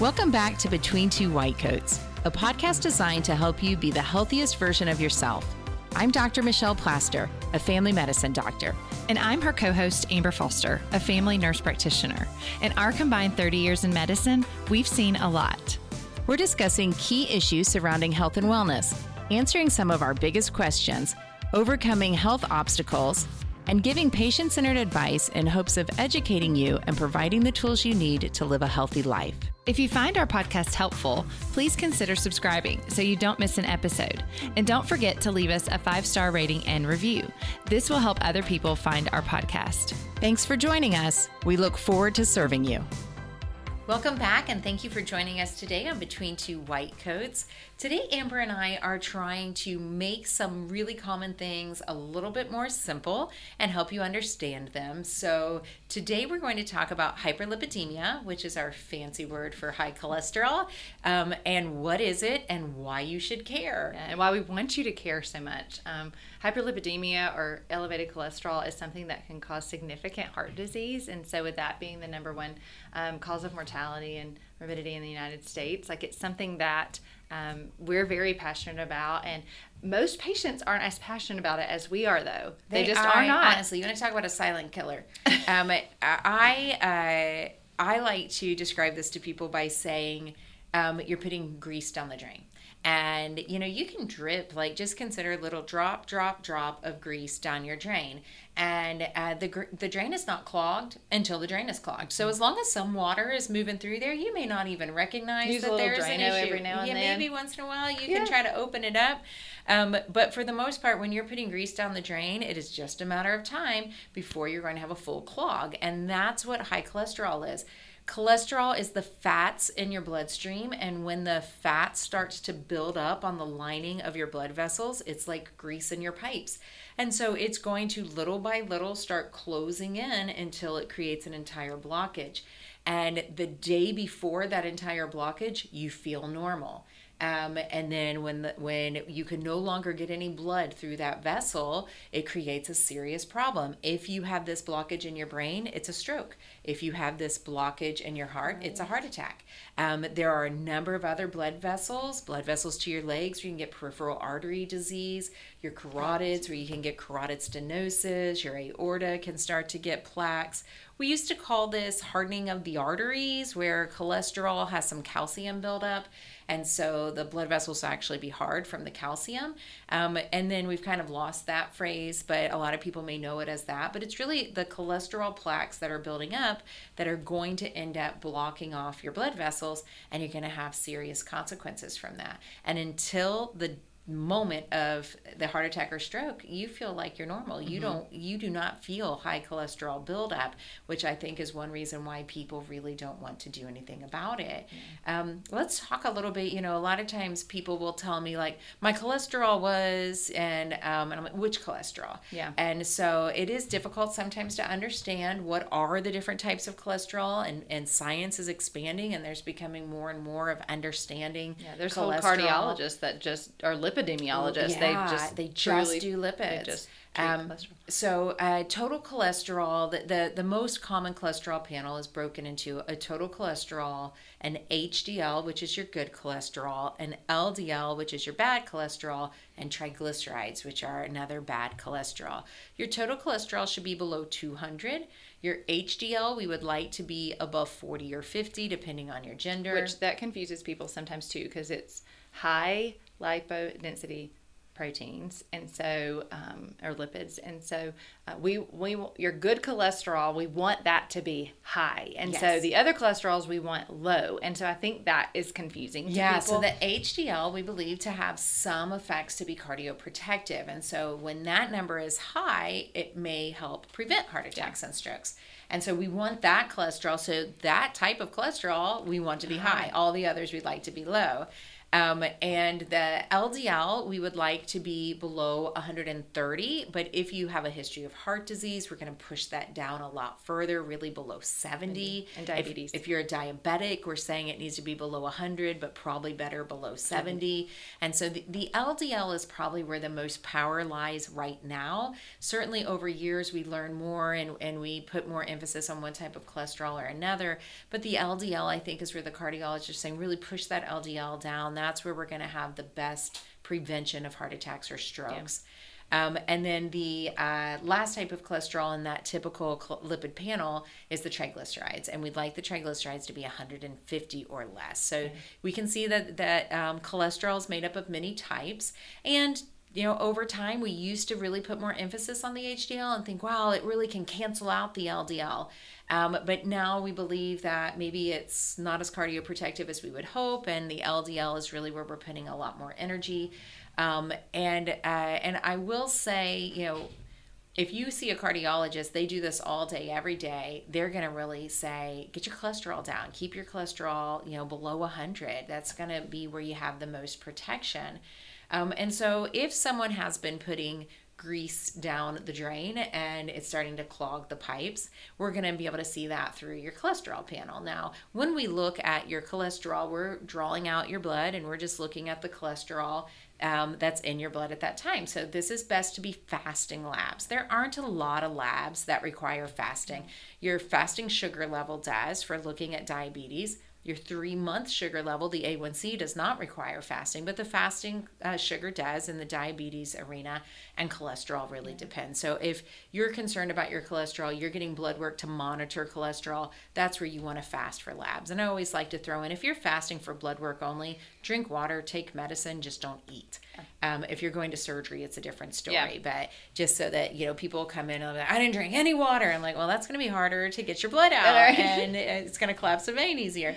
Welcome back to Between Two White Coats, a podcast designed to help you be the healthiest version of yourself. I'm Dr. Michelle Plaster, a family medicine doctor. And I'm her co host, Amber Foster, a family nurse practitioner. In our combined 30 years in medicine, we've seen a lot. We're discussing key issues surrounding health and wellness, answering some of our biggest questions, overcoming health obstacles, and giving patient centered advice in hopes of educating you and providing the tools you need to live a healthy life. If you find our podcast helpful, please consider subscribing so you don't miss an episode. And don't forget to leave us a five star rating and review. This will help other people find our podcast. Thanks for joining us. We look forward to serving you. Welcome back, and thank you for joining us today on Between Two White Coats. Today, Amber and I are trying to make some really common things a little bit more simple and help you understand them. So, today we're going to talk about hyperlipidemia, which is our fancy word for high cholesterol, um, and what is it and why you should care. And why we want you to care so much. Um, hyperlipidemia or elevated cholesterol is something that can cause significant heart disease. And so, with that being the number one um, cause of mortality and morbidity in the United States, like it's something that um, we're very passionate about. And most patients aren't as passionate about it as we are, though. They, they just are, are, not. Honestly, you want to talk about a silent killer? um, I uh, I like to describe this to people by saying um, you're putting grease down the drain and you know you can drip like just consider a little drop drop drop of grease down your drain. And uh, the the drain is not clogged until the drain is clogged. So as long as some water is moving through there you may not even recognize Use that there's an issue every now and yeah then. maybe once in a while you yeah. can try to open it up. Um, but for the most part when you're putting grease down the drain it is just a matter of time before you're going to have a full clog. And that's what high cholesterol is Cholesterol is the fats in your bloodstream, and when the fat starts to build up on the lining of your blood vessels, it's like grease in your pipes. And so it's going to little by little start closing in until it creates an entire blockage. And the day before that entire blockage, you feel normal. Um, and then when the, when you can no longer get any blood through that vessel, it creates a serious problem. If you have this blockage in your brain, it's a stroke. If you have this blockage in your heart, it's a heart attack. Um, there are a number of other blood vessels, blood vessels to your legs, where you can get peripheral artery disease, your carotids, where you can get carotid stenosis, your aorta can start to get plaques. We used to call this hardening of the arteries, where cholesterol has some calcium buildup and so the blood vessels will actually be hard from the calcium. Um, and then we've kind of lost that phrase, but a lot of people may know it as that. But it's really the cholesterol plaques that are building up that are going to end up blocking off your blood vessels, and you're going to have serious consequences from that. And until the moment of the heart attack or stroke you feel like you're normal. You mm-hmm. don't you do not feel high cholesterol buildup which i think is one reason why people really don't want to do anything about it. Um, let's talk a little bit you know a lot of times people will tell me like my cholesterol was and, um, and i'm like which cholesterol? Yeah. And so it is difficult sometimes to understand what are the different types of cholesterol and, and science is expanding and there's becoming more and more of understanding yeah there's whole cardiologists that just are lipid lipidemiologists. Yeah, they just they just do lipids. Just um, so uh, total cholesterol, the, the the most common cholesterol panel is broken into a total cholesterol, an HDL, which is your good cholesterol, an LDL, which is your bad cholesterol, and triglycerides, which are another bad cholesterol. Your total cholesterol should be below 200. Your HDL, we would like to be above 40 or 50, depending on your gender. Which that confuses people sometimes too, because it's high lipodensity proteins and so um, or lipids and so uh, we we your good cholesterol we want that to be high and yes. so the other cholesterols we want low and so i think that is confusing yeah people. so the hdl we believe to have some effects to be cardioprotective and so when that number is high it may help prevent heart attacks yeah. and strokes and so we want that cholesterol so that type of cholesterol we want to be high all the others we'd like to be low Um, and the LDL, we would like to be below 130. But if you have a history of heart disease, we're going to push that down a lot further, really below 70. And diabetes. If, if, you're a diabetic, we're saying it needs to be below 100, but probably better below 70. Mm-hmm. And so the, the LDL is probably where the most power lies right now. Certainly over years, we learn more and, and we put more emphasis on one type of cholesterol or another. But the LDL, I think, is where the cardiologist is saying really push that LDL down. That's where we're going to have the best prevention of heart attacks or strokes. Yeah. Um, and then the uh, last type of cholesterol in that typical cl- lipid panel is the triglycerides, and we'd like the triglycerides to be 150 or less. So okay. we can see that that um, cholesterol is made up of many types, and you know, over time, we used to really put more emphasis on the HDL and think, wow, it really can cancel out the LDL. Um, but now we believe that maybe it's not as cardioprotective as we would hope, and the LDL is really where we're putting a lot more energy. Um, and uh, and I will say, you know, if you see a cardiologist, they do this all day, every day. They're going to really say, get your cholesterol down, keep your cholesterol, you know, below 100. That's going to be where you have the most protection. Um, and so, if someone has been putting grease down the drain and it's starting to clog the pipes, we're going to be able to see that through your cholesterol panel. Now, when we look at your cholesterol, we're drawing out your blood and we're just looking at the cholesterol um, that's in your blood at that time. So, this is best to be fasting labs. There aren't a lot of labs that require fasting. Your fasting sugar level does for looking at diabetes your three month sugar level, the A1C, does not require fasting, but the fasting uh, sugar does in the diabetes arena, and cholesterol really yeah. depends. So, if you're concerned about your cholesterol, you're getting blood work to monitor cholesterol, that's where you want to fast for labs. And I always like to throw in if you're fasting for blood work only, drink water, take medicine, just don't eat. Um, if you're going to surgery, it's a different story. Yeah. But just so that you know, people come in and like, I didn't drink any water. I'm like, well, that's going to be harder to get your blood out, and it's going to collapse the vein easier.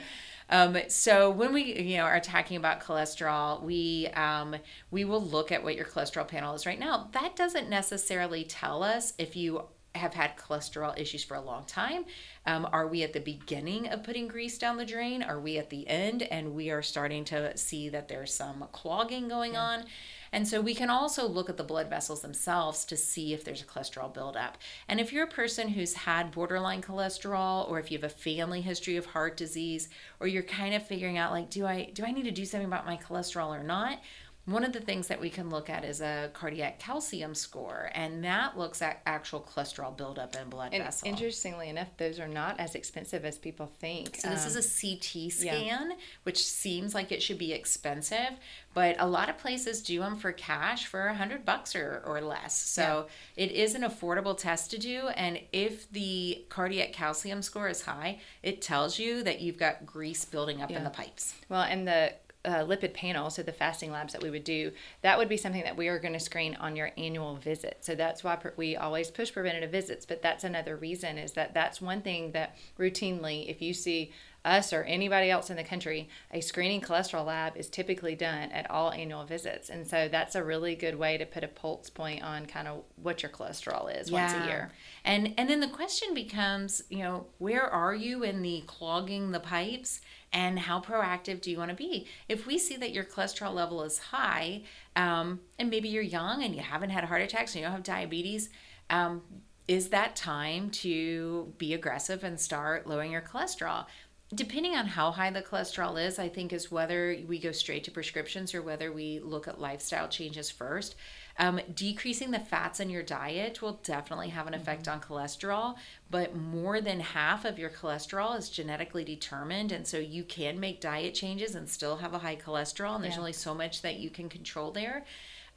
Um, so when we you know are talking about cholesterol, we um, we will look at what your cholesterol panel is right now. That doesn't necessarily tell us if you have had cholesterol issues for a long time? Um, are we at the beginning of putting grease down the drain? Are we at the end and we are starting to see that there's some clogging going yeah. on? And so we can also look at the blood vessels themselves to see if there's a cholesterol buildup. And if you're a person who's had borderline cholesterol or if you have a family history of heart disease or you're kind of figuring out like do I do I need to do something about my cholesterol or not? One of the things that we can look at is a cardiac calcium score, and that looks at actual cholesterol buildup in blood and vessel. Interestingly enough, those are not as expensive as people think. So this um, is a CT scan, yeah. which seems like it should be expensive, but a lot of places do them for cash for a hundred bucks or, or less. So yeah. it is an affordable test to do, and if the cardiac calcium score is high, it tells you that you've got grease building up yeah. in the pipes. Well, and the uh, lipid panel, so the fasting labs that we would do, that would be something that we are going to screen on your annual visit. So that's why we always push preventative visits. But that's another reason is that that's one thing that routinely, if you see us or anybody else in the country, a screening cholesterol lab is typically done at all annual visits. And so that's a really good way to put a pulse point on kind of what your cholesterol is yeah. once a year. And and then the question becomes, you know, where are you in the clogging the pipes? and how proactive do you want to be if we see that your cholesterol level is high um, and maybe you're young and you haven't had heart attacks and you don't have diabetes um, is that time to be aggressive and start lowering your cholesterol depending on how high the cholesterol is i think is whether we go straight to prescriptions or whether we look at lifestyle changes first um, decreasing the fats in your diet will definitely have an effect mm-hmm. on cholesterol, but more than half of your cholesterol is genetically determined. And so you can make diet changes and still have a high cholesterol, and there's only so much that you can control there.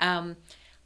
Um,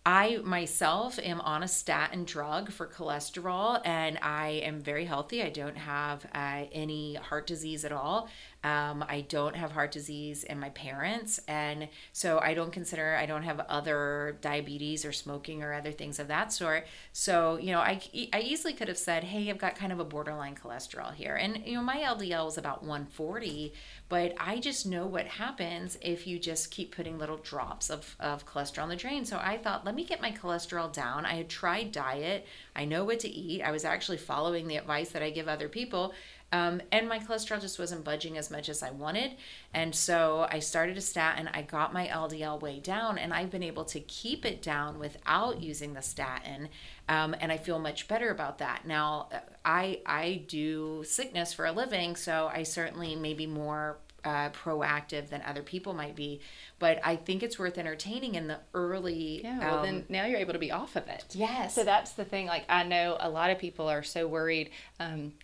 I myself am on a statin drug for cholesterol and I am very healthy. I don't have uh, any heart disease at all. Um, I don't have heart disease in my parents. And so I don't consider, I don't have other diabetes or smoking or other things of that sort. So, you know, I, I easily could have said, hey, I've got kind of a borderline cholesterol here. And, you know, my LDL was about 140, but I just know what happens if you just keep putting little drops of, of cholesterol in the drain. So I thought, let me get my cholesterol down. I had tried diet. I know what to eat. I was actually following the advice that I give other people. Um, and my cholesterol just wasn't budging as much as I wanted. And so I started a statin. I got my LDL way down, and I've been able to keep it down without using the statin. Um, and I feel much better about that. Now, I I do sickness for a living, so I certainly may be more uh, proactive than other people might be. But I think it's worth entertaining in the early. Yeah, well, um, then now you're able to be off of it. Yes. So that's the thing. Like, I know a lot of people are so worried. Um,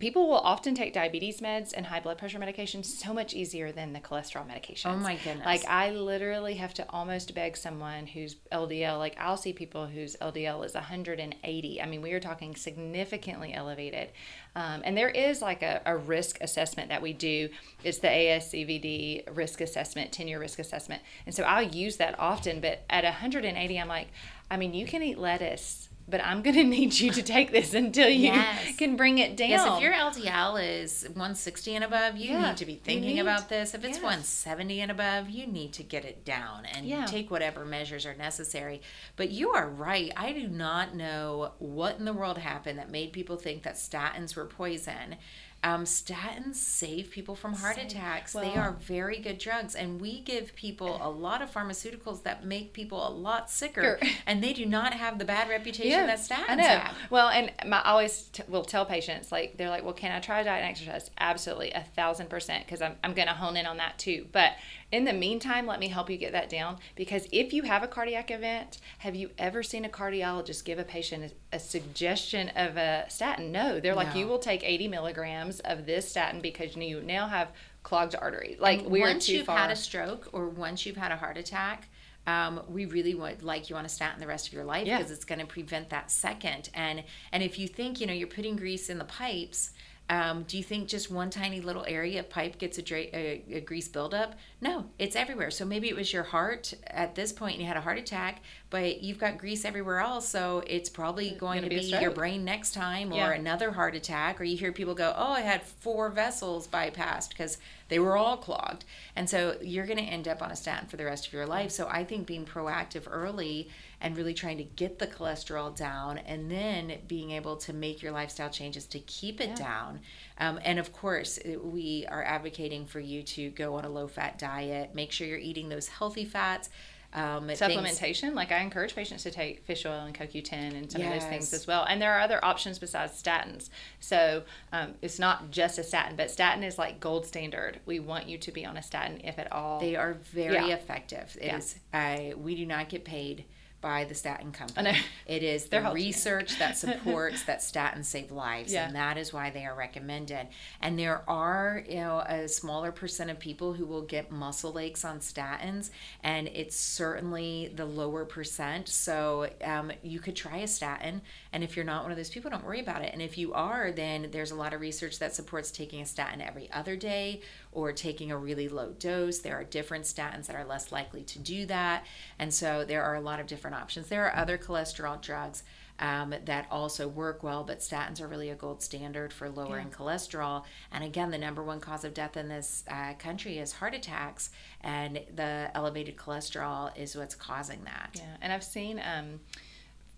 people will often take diabetes meds and high blood pressure medication so much easier than the cholesterol medication. Oh my goodness. Like I literally have to almost beg someone whose LDL, like I'll see people whose LDL is 180. I mean, we are talking significantly elevated. Um, and there is like a, a risk assessment that we do. It's the ASCVD risk assessment, 10 year risk assessment. And so I'll use that often, but at 180, I'm like, I mean, you can eat lettuce but I'm going to need you to take this until you yes. can bring it down. Yes, if your LDL is 160 and above, you yeah, need to be thinking need, about this. If it's yes. 170 and above, you need to get it down and yeah. take whatever measures are necessary. But you are right. I do not know what in the world happened that made people think that statins were poison. Um, statins save people from heart save. attacks. They are very good drugs, and we give people a lot of pharmaceuticals that make people a lot sicker, sure. and they do not have the bad reputation yeah, that statins I know. have. Well, and my, I always t- will tell patients like they're like, "Well, can I try diet and exercise?" Absolutely, a thousand percent, because I'm I'm going to hone in on that too. But in the meantime, let me help you get that down because if you have a cardiac event, have you ever seen a cardiologist give a patient a, a suggestion of a statin? No, they're like, you will take 80 milligrams of this statin because you now have clogged artery. Like we're once too you've far. had a stroke or once you've had a heart attack, um, we really would like you on a statin the rest of your life yeah. because it's going to prevent that second. And and if you think you know you're putting grease in the pipes um, do you think just one tiny little area of pipe gets a, dra- a, a, grease buildup? No, it's everywhere. So maybe it was your heart at this point and you had a heart attack, but you've got grease everywhere else. So it's probably it's going to be, be your brain next time or yeah. another heart attack. Or you hear people go, Oh, I had four vessels bypassed because they were all clogged. And so you're going to end up on a statin for the rest of your life. So I think being proactive early and really trying to get the cholesterol down and then being able to make your lifestyle changes to keep it yeah. down. Um, and of course, we are advocating for you to go on a low fat diet, make sure you're eating those healthy fats. Um, Supplementation, things, like I encourage patients to take fish oil and CoQ10 and some yes. of those things as well. And there are other options besides statins. So um, it's not just a statin, but statin is like gold standard. We want you to be on a statin if at all. They are very yeah. effective. It yeah. is, I, we do not get paid by the statin company. It is the research that supports that statins save lives, yeah. and that is why they are recommended. And there are, you know, a smaller percent of people who will get muscle aches on statins, and it's certainly the lower percent. So um, you could try a statin, and if you're not one of those people, don't worry about it. And if you are, then there's a lot of research that supports taking a statin every other day or taking a really low dose. There are different statins that are less likely to do that. And so there are a lot of different options. There are other cholesterol drugs um, that also work well, but statins are really a gold standard for lowering yeah. cholesterol. And again, the number one cause of death in this uh, country is heart attacks, and the elevated cholesterol is what's causing that. Yeah, and I've seen. Um,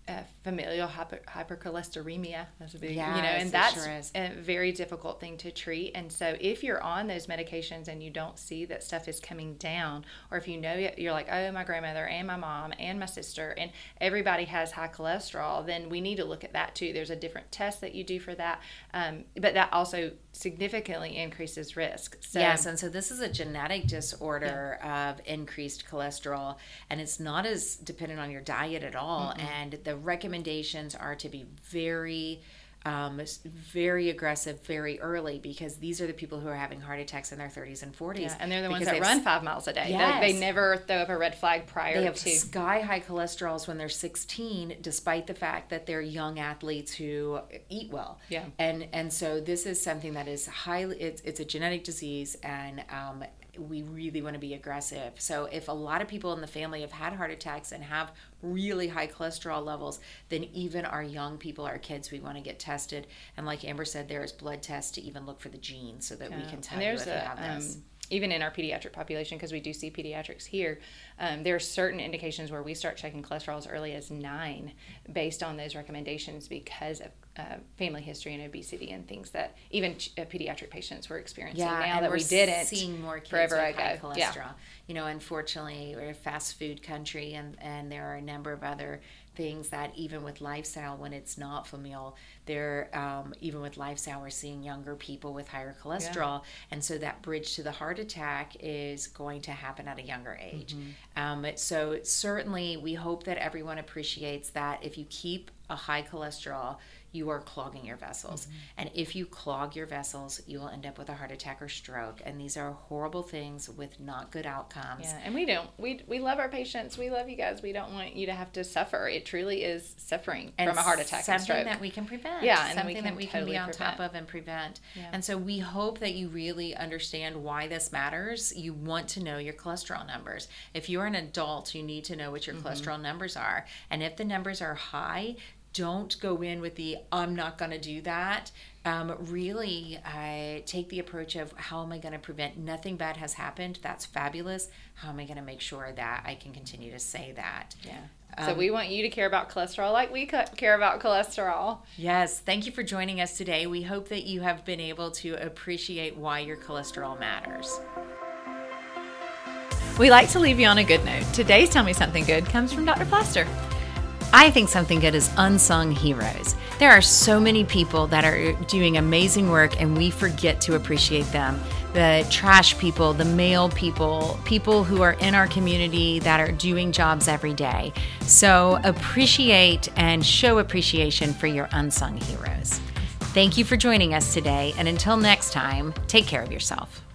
uh, familial hyper, hypercholesteremia. That's a big, yes, you know, and that's sure a very difficult thing to treat. And so, if you're on those medications and you don't see that stuff is coming down, or if you know you're like, oh, my grandmother and my mom and my sister and everybody has high cholesterol, then we need to look at that too. There's a different test that you do for that, um, but that also significantly increases risk. So, yes, and so this is a genetic disorder yeah. of increased cholesterol, and it's not as dependent on your diet at all. Mm-hmm. And the recommendations are to be very um, very aggressive very early because these are the people who are having heart attacks in their 30s and 40s. Yeah, and they're the ones that run five miles a day. Yes. They, they, never throw up a red flag prior they have to. sky high cholesterols when they're 16, despite the fact that they're young athletes who eat well. Yeah. And and so this is something that is highly it's it's a genetic disease and um, we really want to be aggressive. So if a lot of people in the family have had heart attacks and have really high cholesterol levels, then even our young people, our kids, we want to get tested. And like Amber said, there is blood tests to even look for the genes so that yeah. we can tell you if a, you have um, this. Even in our pediatric population, because we do see pediatrics here, um, there are certain indications where we start checking cholesterol as early as nine based on those recommendations because of uh, family history and obesity and things that even ch- uh, pediatric patients were experiencing yeah, now that we're we didn't seeing more kids forever with high cholesterol. Yeah. You know, unfortunately, we're a fast food country, and and there are a number of other things that even with lifestyle, when it's not familial, there um, even with lifestyle, we're seeing younger people with higher cholesterol, and so that bridge to the heart attack is going to happen at a younger age. Um, so certainly, we hope that everyone appreciates that if you keep a high cholesterol, you are clogging your vessels. And if you clog your vessels, you will end up with a heart attack or stroke. And these are horrible things with not good outcomes. Yeah, and we don't. We we love our patients. We love you guys. We don't want you to have to suffer. It truly is suffering And from a heart attack and something stroke. that we can prevent. Yeah, and something we that we can be on top of and prevent. Yeah. And so we hope that you really understand why this matters. You want to know your cholesterol numbers. If you're an adult, you need to know what your Mm-hmm. cholesterol numbers are. And if the numbers are high, don't go in with the I'm not going to do that. Um, really, uh, take the approach of how am I going to prevent nothing bad has happened? That's fabulous. How am I going to make sure that I can continue to say that? yeah. So Um, we want you to care about cholesterol like we care about cholesterol. Yes, thank you for joining us today. We hope that you have been able to appreciate why your cholesterol matters. We like to leave you on a good note. Today's Tell Me Something Good comes from Dr. Plaster. I think something good is unsung heroes. There are so many people that are doing amazing work and we forget to appreciate them. The trash people, the mail people, people who are in our community that are doing jobs every day. So appreciate and show appreciation for your unsung heroes. Thank you for joining us today, and until next time, take care of yourself.